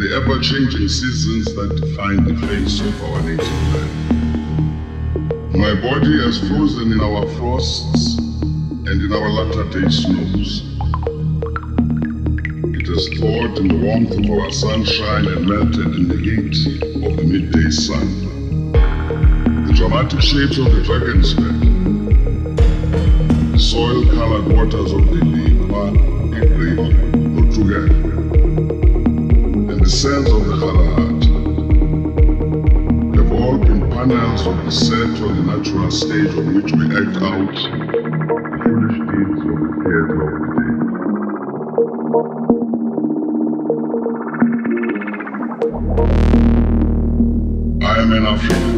the ever-changing seasons that define the face of our native land. My body has frozen in our frosts and in our latter-day snows. It has thawed in the warmth of our sunshine and melted in the heat of the midday sun. The dramatic shapes of the Drakensberg soil-colored waters of the Lekoa, Ibrahim, Portugal, sands of the Kgalagadi have all been panels of the on the natural stage on which we act out the foolish deeds of the theater of the day. I am an African.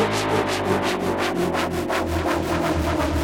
Thank you.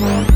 Bye.